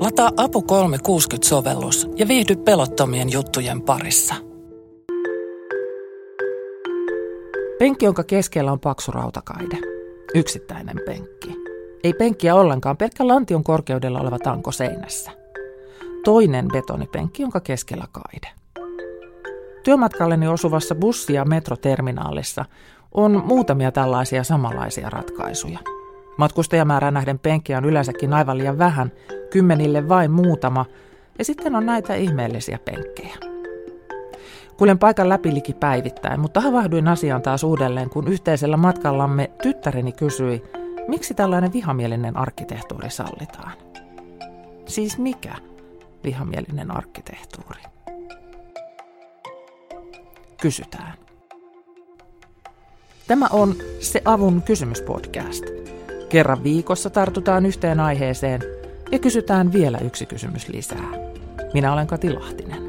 Lataa Apu 360-sovellus ja viihdy pelottomien juttujen parissa. Penkki, jonka keskellä on paksu rautakaide. Yksittäinen penkki. Ei penkkiä ollenkaan, pelkkä lantion korkeudella oleva tanko seinässä. Toinen betonipenkki, jonka keskellä kaide. Työmatkalleni osuvassa bussi- ja metroterminaalissa on muutamia tällaisia samanlaisia ratkaisuja. Matkustajamäärään nähden penkkiä on yleensäkin aivan liian vähän, kymmenille vain muutama, ja sitten on näitä ihmeellisiä penkkejä. Kuljen paikan läpi liki päivittäin, mutta havahduin asiaan taas uudelleen, kun yhteisellä matkallamme tyttäreni kysyi, miksi tällainen vihamielinen arkkitehtuuri sallitaan. Siis mikä vihamielinen arkkitehtuuri? Kysytään. Tämä on Se avun kysymyspodcast. Kerran viikossa tartutaan yhteen aiheeseen ja kysytään vielä yksi kysymys lisää. Minä olen Kati Lahtinen.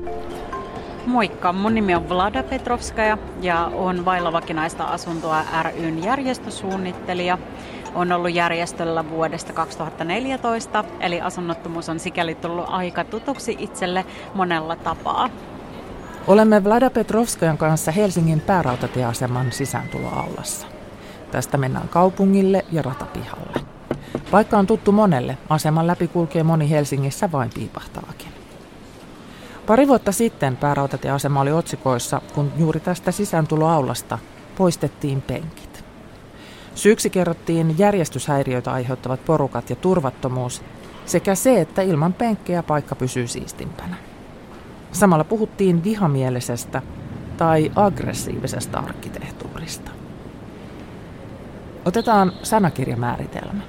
Moikka, mun nimi on Vlada Petrovskaja ja on vailla vakinaista asuntoa ryn järjestösuunnittelija. On ollut järjestöllä vuodesta 2014, eli asunnottomuus on sikäli tullut aika tutuksi itselle monella tapaa. Olemme Vlada Petrovskajan kanssa Helsingin päärautatieaseman sisääntuloaulassa. Tästä mennään kaupungille ja ratapihalle. Paikka on tuttu monelle, aseman läpi kulkee moni Helsingissä vain piipahtaakin. Pari vuotta sitten päärautatieasema oli otsikoissa, kun juuri tästä sisääntuloaulasta poistettiin penkit. Syyksi kerrottiin järjestyshäiriöitä aiheuttavat porukat ja turvattomuus sekä se, että ilman penkkejä paikka pysyy siistimpänä. Samalla puhuttiin vihamielisestä tai aggressiivisesta arkkitehtuurista. Otetaan sanakirjamääritelmä.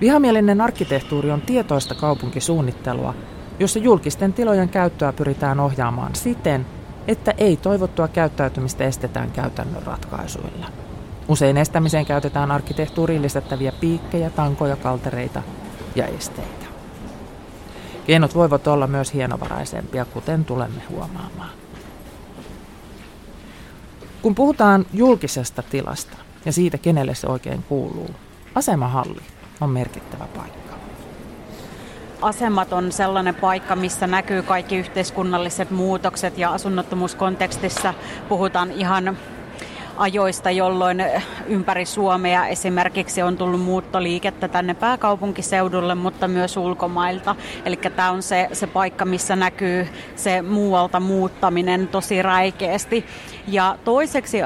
Vihamielinen arkkitehtuuri on tietoista kaupunkisuunnittelua, jossa julkisten tilojen käyttöä pyritään ohjaamaan siten, että ei toivottua käyttäytymistä estetään käytännön ratkaisuilla. Usein estämiseen käytetään arkkitehtuuriin lisättäviä piikkejä, tankoja, kaltereita ja esteitä. Keinot voivat olla myös hienovaraisempia, kuten tulemme huomaamaan. Kun puhutaan julkisesta tilasta ja siitä, kenelle se oikein kuuluu, asemahalli on merkittävä paikka. Asemat on sellainen paikka, missä näkyy kaikki yhteiskunnalliset muutokset ja asunnottomuuskontekstissa puhutaan ihan ajoista, jolloin ympäri Suomea esimerkiksi on tullut muuttoliikettä tänne pääkaupunkiseudulle, mutta myös ulkomailta. Eli tämä on se, se paikka, missä näkyy se muualta muuttaminen tosi räikeästi. Ja toiseksi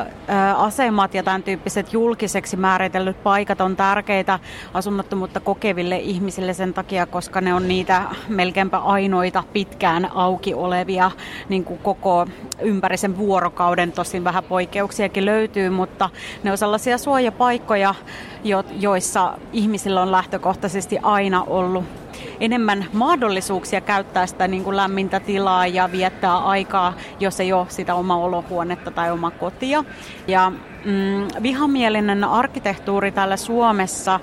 asemat ja tämän tyyppiset julkiseksi määritellyt paikat on tärkeitä asunnottomuutta kokeville ihmisille sen takia, koska ne on niitä melkeinpä ainoita pitkään auki olevia niin kuin koko ympärisen vuorokauden. Tosin vähän poikkeuksiakin löytyy, mutta ne on sellaisia suojapaikkoja, joissa ihmisillä on lähtökohtaisesti aina ollut enemmän mahdollisuuksia käyttää sitä niin kuin lämmintä tilaa ja viettää aikaa, jos ei ole sitä omaa olohuonetta tai omaa kotia. Ja mm, vihamielinen arkkitehtuuri täällä Suomessa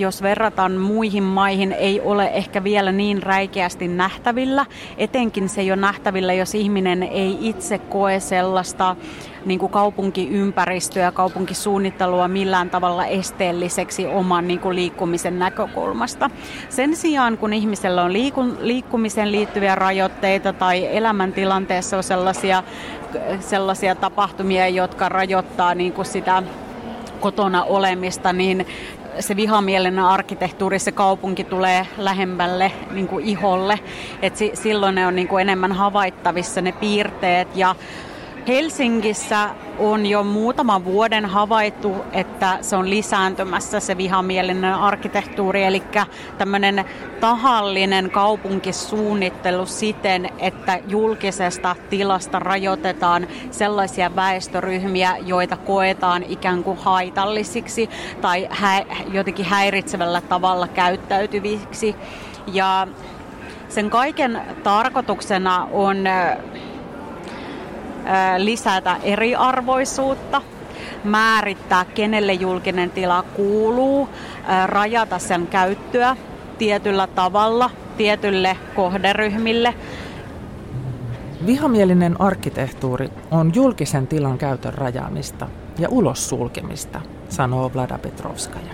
jos verrataan muihin maihin, ei ole ehkä vielä niin räikeästi nähtävillä. Etenkin se ei ole nähtävillä, jos ihminen ei itse koe sellaista niin kuin kaupunkiympäristöä, kaupunkisuunnittelua millään tavalla esteelliseksi oman niin kuin liikkumisen näkökulmasta. Sen sijaan, kun ihmisellä on liikun, liikkumiseen liittyviä rajoitteita tai elämäntilanteessa on sellaisia, sellaisia tapahtumia, jotka rajoittaa niin kuin sitä kotona olemista, niin se vihamielinen arkkitehtuuri, se kaupunki tulee lähemmälle niin kuin iholle. Et si, silloin ne on niin kuin enemmän havaittavissa ne piirteet ja Helsingissä on jo muutaman vuoden havaittu, että se on lisääntymässä se vihamielinen arkkitehtuuri, eli tämmöinen tahallinen kaupunkisuunnittelu siten, että julkisesta tilasta rajoitetaan sellaisia väestöryhmiä, joita koetaan ikään kuin haitallisiksi tai hä- jotenkin häiritsevällä tavalla käyttäytyviksi. Ja sen kaiken tarkoituksena on lisätä eriarvoisuutta, määrittää, kenelle julkinen tila kuuluu, rajata sen käyttöä tietyllä tavalla tietylle kohderyhmille. Vihamielinen arkkitehtuuri on julkisen tilan käytön rajaamista ja ulos sulkemista, sanoo Vlada Petrovskaja.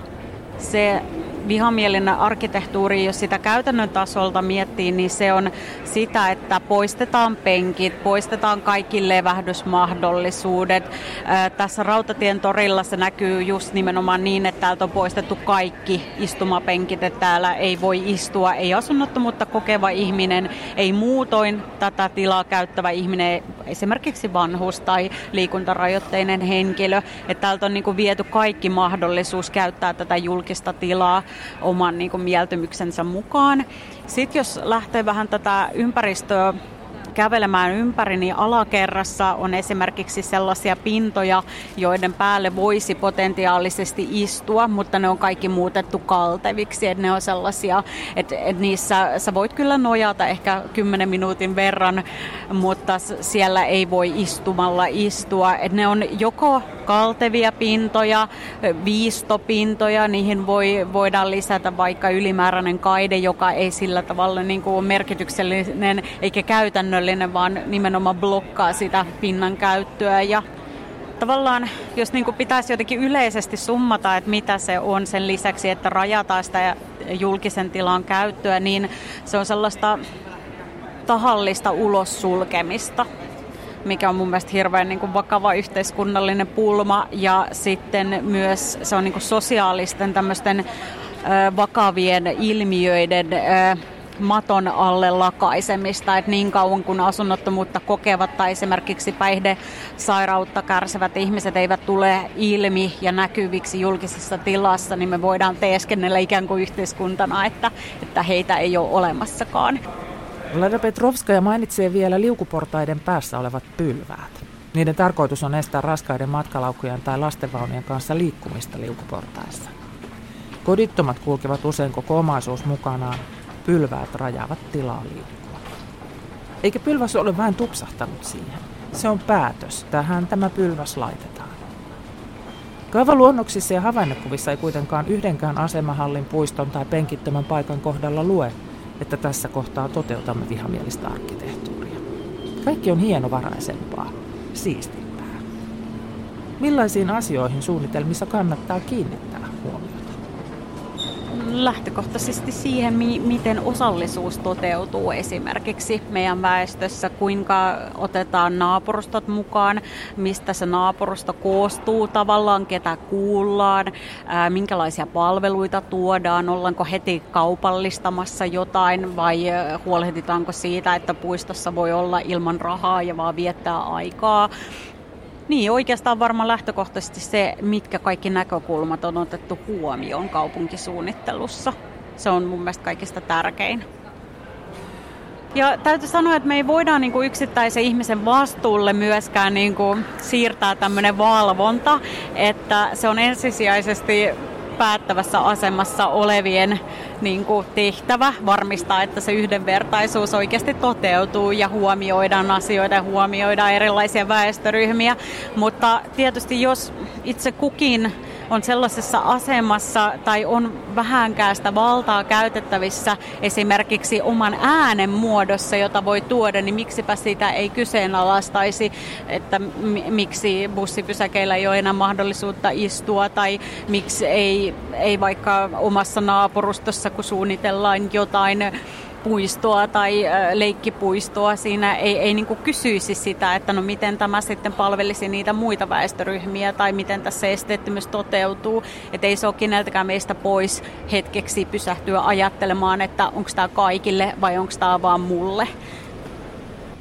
Se vihamielinen arkkitehtuuri, jos sitä käytännön tasolta miettii, niin se on sitä, että poistetaan penkit, poistetaan kaikki levähdysmahdollisuudet. Tässä Rautatien torilla se näkyy just nimenomaan niin, että täältä on poistettu kaikki istumapenkit, että täällä ei voi istua, ei asunnottomuutta kokeva ihminen, ei muutoin tätä tilaa käyttävä ihminen, esimerkiksi vanhus tai liikuntarajoitteinen henkilö. Että täältä on niin viety kaikki mahdollisuus käyttää tätä julkista tilaa oman niin kuin mieltymyksensä mukaan. Sitten jos lähtee vähän tätä ympäristöä kävelemään ympäri, niin alakerrassa on esimerkiksi sellaisia pintoja, joiden päälle voisi potentiaalisesti istua, mutta ne on kaikki muutettu kalteviksi. Että ne on sellaisia, että, että niissä sä voit kyllä nojata ehkä 10 minuutin verran, mutta siellä ei voi istumalla istua. Että ne on joko kaltevia pintoja, viistopintoja, niihin voi, voidaan lisätä vaikka ylimääräinen kaide, joka ei sillä tavalla niin kuin merkityksellinen eikä käytännöllinen, vaan nimenomaan blokkaa sitä pinnan käyttöä. Ja tavallaan, jos niin kuin pitäisi jotenkin yleisesti summata, että mitä se on sen lisäksi, että rajataan sitä julkisen tilan käyttöä, niin se on sellaista tahallista ulos sulkemista mikä on mun mielestä hirveän niin kuin vakava yhteiskunnallinen pulma. Ja sitten myös se on niin kuin sosiaalisten tämmöisten vakavien ilmiöiden maton alle lakaisemista, että niin kauan kun asunnottomuutta kokevat tai esimerkiksi päihdesairautta kärsivät ihmiset eivät tule ilmi ja näkyviksi julkisessa tilassa, niin me voidaan teeskennellä ikään kuin yhteiskuntana, että, että heitä ei ole olemassakaan. Lada Petrovskaja mainitsee vielä liukuportaiden päässä olevat pylväät. Niiden tarkoitus on estää raskaiden matkalaukkujen tai lastenvaunien kanssa liikkumista liukuportaissa. Kodittomat kulkevat usein koko omaisuus mukanaan. Pylväät rajaavat tilaa liikkua. Eikä pylväs ole vain tupsahtanut siihen. Se on päätös. Tähän tämä pylväs laitetaan. Kaavaluonnoksissa ja havainnokuvissa ei kuitenkaan yhdenkään asemahallin, puiston tai penkittömän paikan kohdalla lue, että tässä kohtaa toteutamme vihamielistä arkkitehtuuria. Kaikki on hienovaraisempaa, siistimpää. Millaisiin asioihin suunnitelmissa kannattaa kiinnittää? Lähtökohtaisesti siihen, miten osallisuus toteutuu esimerkiksi meidän väestössä, kuinka otetaan naapurustot mukaan, mistä se naapurusto koostuu tavallaan, ketä kuullaan, minkälaisia palveluita tuodaan, ollaanko heti kaupallistamassa jotain vai huolehditaanko siitä, että puistossa voi olla ilman rahaa ja vaan viettää aikaa. Niin, oikeastaan varmaan lähtökohtaisesti se, mitkä kaikki näkökulmat on otettu huomioon kaupunkisuunnittelussa. Se on mun mielestä kaikista tärkein. Ja täytyy sanoa, että me ei voida niin kuin yksittäisen ihmisen vastuulle myöskään niin kuin siirtää tämmöinen valvonta, että se on ensisijaisesti päättävässä asemassa olevien niin kuin tehtävä varmistaa, että se yhdenvertaisuus oikeasti toteutuu ja huomioidaan asioita ja huomioidaan erilaisia väestöryhmiä. Mutta tietysti jos itse kukin on sellaisessa asemassa tai on vähänkään sitä valtaa käytettävissä esimerkiksi oman äänen muodossa, jota voi tuoda, niin miksipä sitä ei kyseenalaistaisi, että miksi bussipysäkeillä ei ole enää mahdollisuutta istua tai miksi ei, ei vaikka omassa naapurustossa, kun suunnitellaan jotain puistoa tai leikkipuistoa. Siinä ei, ei niin kysyisi sitä, että no miten tämä sitten palvelisi niitä muita väestöryhmiä tai miten tässä esteettömyys toteutuu. Että ei se ole keneltäkään meistä pois hetkeksi pysähtyä ajattelemaan, että onko tämä kaikille vai onko tämä vaan mulle.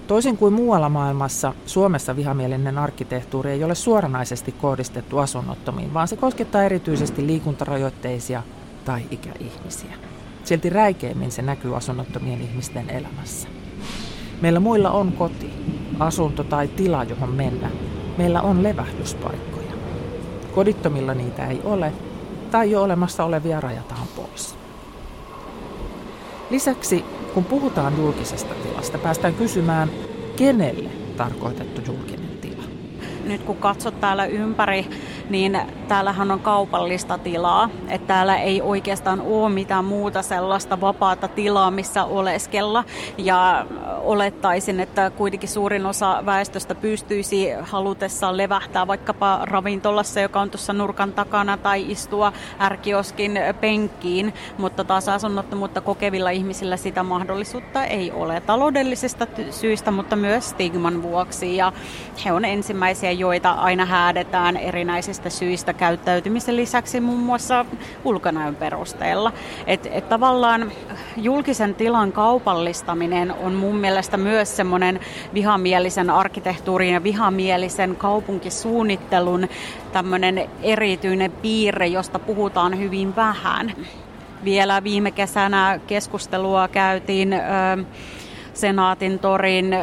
Toisin kuin muualla maailmassa, Suomessa vihamielinen arkkitehtuuri ei ole suoranaisesti kohdistettu asunnottomiin, vaan se koskettaa erityisesti liikuntarajoitteisia tai ikäihmisiä. Silti räikeimmin se näkyy asunnottomien ihmisten elämässä. Meillä muilla on koti, asunto tai tila, johon mennä. Meillä on levähdyspaikkoja. Kodittomilla niitä ei ole, tai jo olemassa olevia rajataan pois. Lisäksi, kun puhutaan julkisesta tilasta, päästään kysymään, kenelle tarkoitettu julkinen tila. Nyt kun katsot täällä ympäri, niin täällähän on kaupallista tilaa, että täällä ei oikeastaan ole mitään muuta sellaista vapaata tilaa, missä oleskella. Ja olettaisin, että kuitenkin suurin osa väestöstä pystyisi halutessaan levähtää vaikkapa ravintolassa, joka on tuossa nurkan takana, tai istua ärkioskin penkkiin, mutta taas asunnottomuutta kokevilla ihmisillä sitä mahdollisuutta ei ole taloudellisista syistä, mutta myös stigman vuoksi. Ja he on ensimmäisiä, joita aina häädetään erinäisistä syistä käyttäytymisen lisäksi muun muassa ulkonäön perusteella. Et, et tavallaan julkisen tilan kaupallistaminen on mun mielestä myös semmoinen vihamielisen arkkitehtuurin ja vihamielisen kaupunkisuunnittelun tämmöinen erityinen piirre, josta puhutaan hyvin vähän. Vielä viime kesänä keskustelua käytiin ö, Senaatin torin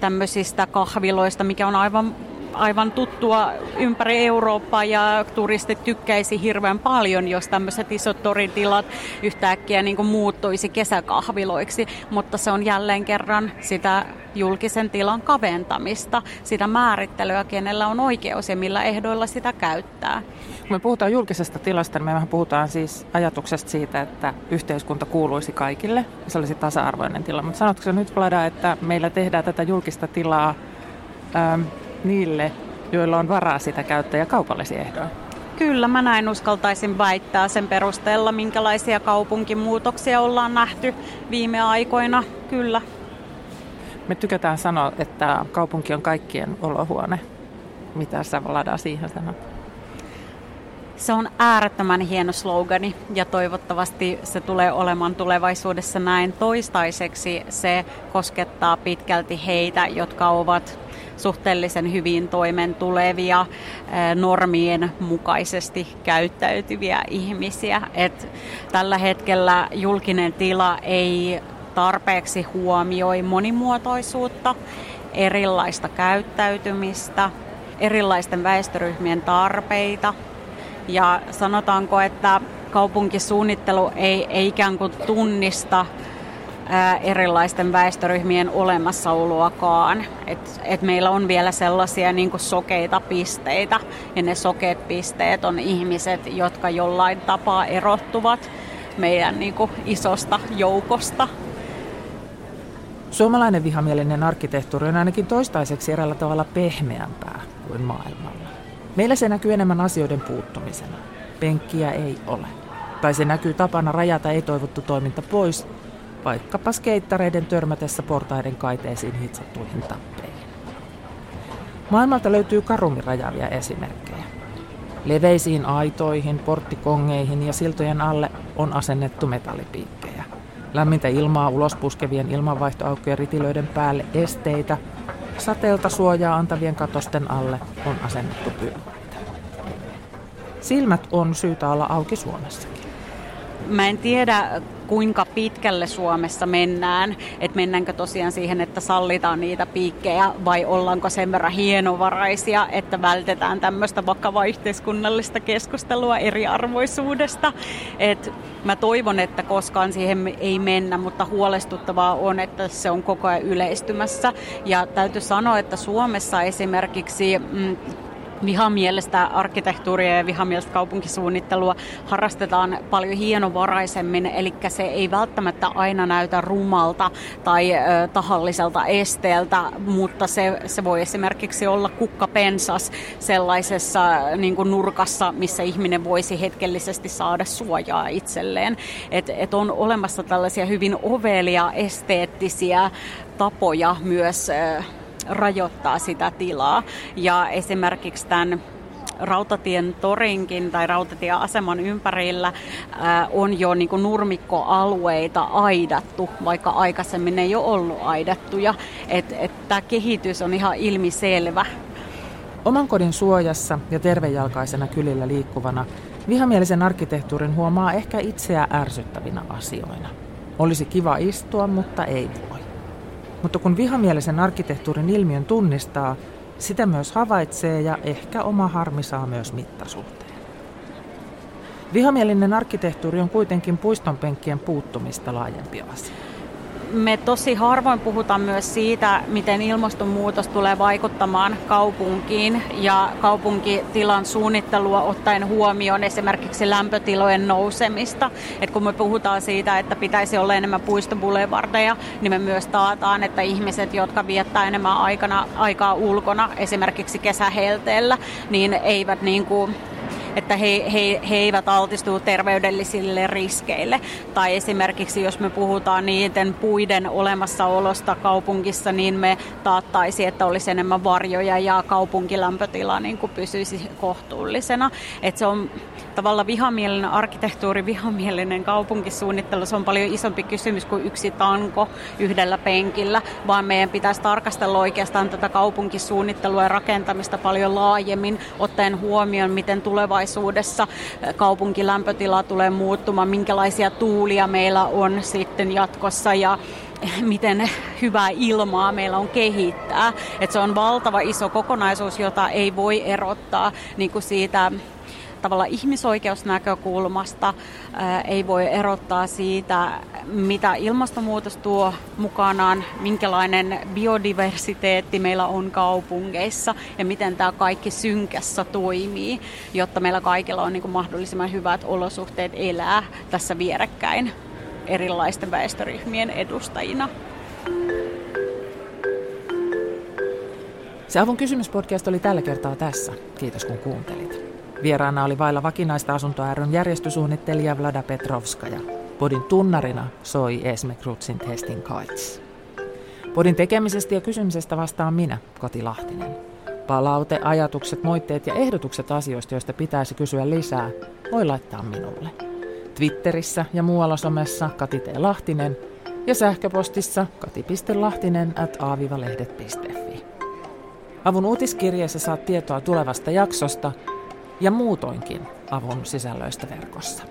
tämmöisistä kahviloista, mikä on aivan aivan tuttua ympäri Eurooppaa ja turistit tykkäisi hirveän paljon, jos tämmöiset isot toritilat yhtäkkiä niin kuin muuttuisi kesäkahviloiksi, mutta se on jälleen kerran sitä julkisen tilan kaventamista, sitä määrittelyä, kenellä on oikeus ja millä ehdoilla sitä käyttää. Kun me puhutaan julkisesta tilasta, niin me puhutaan siis ajatuksesta siitä, että yhteiskunta kuuluisi kaikille, se olisi tasa-arvoinen tila. Mutta sanotko nyt Vlada, että meillä tehdään tätä julkista tilaa ähm, niille, joilla on varaa sitä käyttää ja kaupallisia ehdoin? Kyllä, mä näin uskaltaisin väittää sen perusteella, minkälaisia kaupunkimuutoksia ollaan nähty viime aikoina. Kyllä. Me tykätään sanoa, että kaupunki on kaikkien olohuone. Mitä sä Vlada siihen sanot? Se on äärettömän hieno slogani ja toivottavasti se tulee olemaan tulevaisuudessa näin. Toistaiseksi se koskettaa pitkälti heitä, jotka ovat suhteellisen hyvin toimen tulevia normien mukaisesti käyttäytyviä ihmisiä. Et tällä hetkellä julkinen tila ei tarpeeksi huomioi monimuotoisuutta, erilaista käyttäytymistä, erilaisten väestöryhmien tarpeita. Ja sanotaanko, että kaupunkisuunnittelu ei, ei ikään kuin tunnista erilaisten väestöryhmien olemassaoloakaan. Et, et meillä on vielä sellaisia niin sokeita pisteitä, ja ne sokeet pisteet on ihmiset, jotka jollain tapaa erottuvat meidän niin isosta joukosta. Suomalainen vihamielinen arkkitehtuuri on ainakin toistaiseksi eräällä tavalla pehmeämpää kuin maailmalla. Meillä se näkyy enemmän asioiden puuttumisena. Penkkiä ei ole. Tai se näkyy tapana rajata ei-toivottu toiminta pois vaikkapa skeittareiden törmätessä portaiden kaiteisiin hitsattuihin tappeihin. Maailmalta löytyy karummin rajaavia esimerkkejä. Leveisiin aitoihin, porttikongeihin ja siltojen alle on asennettu metallipiikkejä. Lämmintä ilmaa ulos puskevien ilmanvaihtoaukkojen ritilöiden päälle esteitä, sateelta suojaa antavien katosten alle on asennettu pyöräitä. Silmät on syytä olla auki Suomessakin. Mä en tiedä, kuinka pitkälle Suomessa mennään, että mennäänkö tosiaan siihen, että sallitaan niitä piikkejä vai ollaanko sen verran hienovaraisia, että vältetään tämmöistä vakavaa yhteiskunnallista keskustelua eriarvoisuudesta. Et mä toivon, että koskaan siihen ei mennä, mutta huolestuttavaa on, että se on koko ajan yleistymässä. Ja täytyy sanoa, että Suomessa esimerkiksi mm, vihamielistä arkkitehtuuria ja vihamielistä kaupunkisuunnittelua harrastetaan paljon hienovaraisemmin, eli se ei välttämättä aina näytä rumalta tai ö, tahalliselta esteeltä, mutta se, se voi esimerkiksi olla kukkapensas sellaisessa niin kuin nurkassa, missä ihminen voisi hetkellisesti saada suojaa itselleen. Et, et on olemassa tällaisia hyvin ovelia, esteettisiä tapoja myös ö, rajoittaa sitä tilaa. Ja esimerkiksi tämän rautatien torinkin tai rautatieaseman ympärillä on jo niin nurmikkoalueita aidattu, vaikka aikaisemmin ei ole ollut aidattuja. Että et tämä kehitys on ihan ilmiselvä. Oman kodin suojassa ja tervejalkaisena kylillä liikkuvana vihamielisen arkkitehtuurin huomaa ehkä itseä ärsyttävinä asioina. Olisi kiva istua, mutta ei voi. Mutta kun vihamielisen arkkitehtuurin ilmiön tunnistaa, sitä myös havaitsee ja ehkä oma harmi saa myös mittasuhteen. Vihamielinen arkkitehtuuri on kuitenkin puistonpenkkien puuttumista laajempi asia. Me tosi harvoin puhutaan myös siitä, miten ilmastonmuutos tulee vaikuttamaan kaupunkiin ja kaupunkitilan suunnittelua ottaen huomioon esimerkiksi lämpötilojen nousemista. Et kun me puhutaan siitä, että pitäisi olla enemmän puistobulevardeja, niin me myös taataan, että ihmiset, jotka viettää enemmän aikana, aikaa ulkona, esimerkiksi kesähelteellä, niin eivät niin kuin että he, he, he eivät altistu terveydellisille riskeille. Tai esimerkiksi jos me puhutaan niiden puiden olemassaolosta kaupungissa, niin me taattaisi, että olisi enemmän varjoja ja kaupunkilämpötila niin kuin pysyisi kohtuullisena. Että se on tavallaan vihamielinen arkkitehtuuri, vihamielinen kaupunkisuunnittelu, se on paljon isompi kysymys kuin yksi tanko yhdellä penkillä, vaan meidän pitäisi tarkastella oikeastaan tätä kaupunkisuunnittelua ja rakentamista paljon laajemmin, ottaen huomioon, miten tulevaisuudessa kaupunkilämpötila tulee muuttumaan, minkälaisia tuulia meillä on sitten jatkossa ja miten hyvää ilmaa meillä on kehittää. Et se on valtava iso kokonaisuus, jota ei voi erottaa niin kuin siitä tavalla ihmisoikeusnäkökulmasta ei voi erottaa siitä, mitä ilmastonmuutos tuo mukanaan, minkälainen biodiversiteetti meillä on kaupungeissa ja miten tämä kaikki synkässä toimii, jotta meillä kaikilla on niin kuin mahdollisimman hyvät olosuhteet elää tässä vierekkäin erilaisten väestöryhmien edustajina. Se Avun kysymyspodcast oli tällä kertaa tässä. Kiitos kun kuuntelit. Vieraana oli vailla vakinaista asuntoa ryn järjestösuunnittelija Vlada Petrovskaja. Podin tunnarina soi Esme Krutsin Testing Kites. Podin tekemisestä ja kysymisestä vastaan minä, Kati Lahtinen. Palaute, ajatukset, moitteet ja ehdotukset asioista, joista pitäisi kysyä lisää, voi laittaa minulle. Twitterissä ja muualla somessa Kati T. Lahtinen ja sähköpostissa kati.lahtinen at aavivalehdet.fi. Avun uutiskirjeessä saat tietoa tulevasta jaksosta – ja muutoinkin avun sisällöistä verkossa.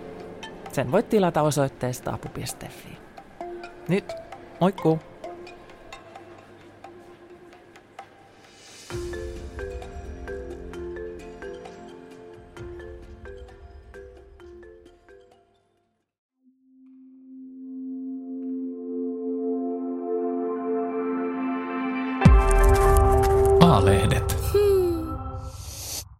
Sen voit tilata osoitteesta apu.fi. Nyt, moikkuu!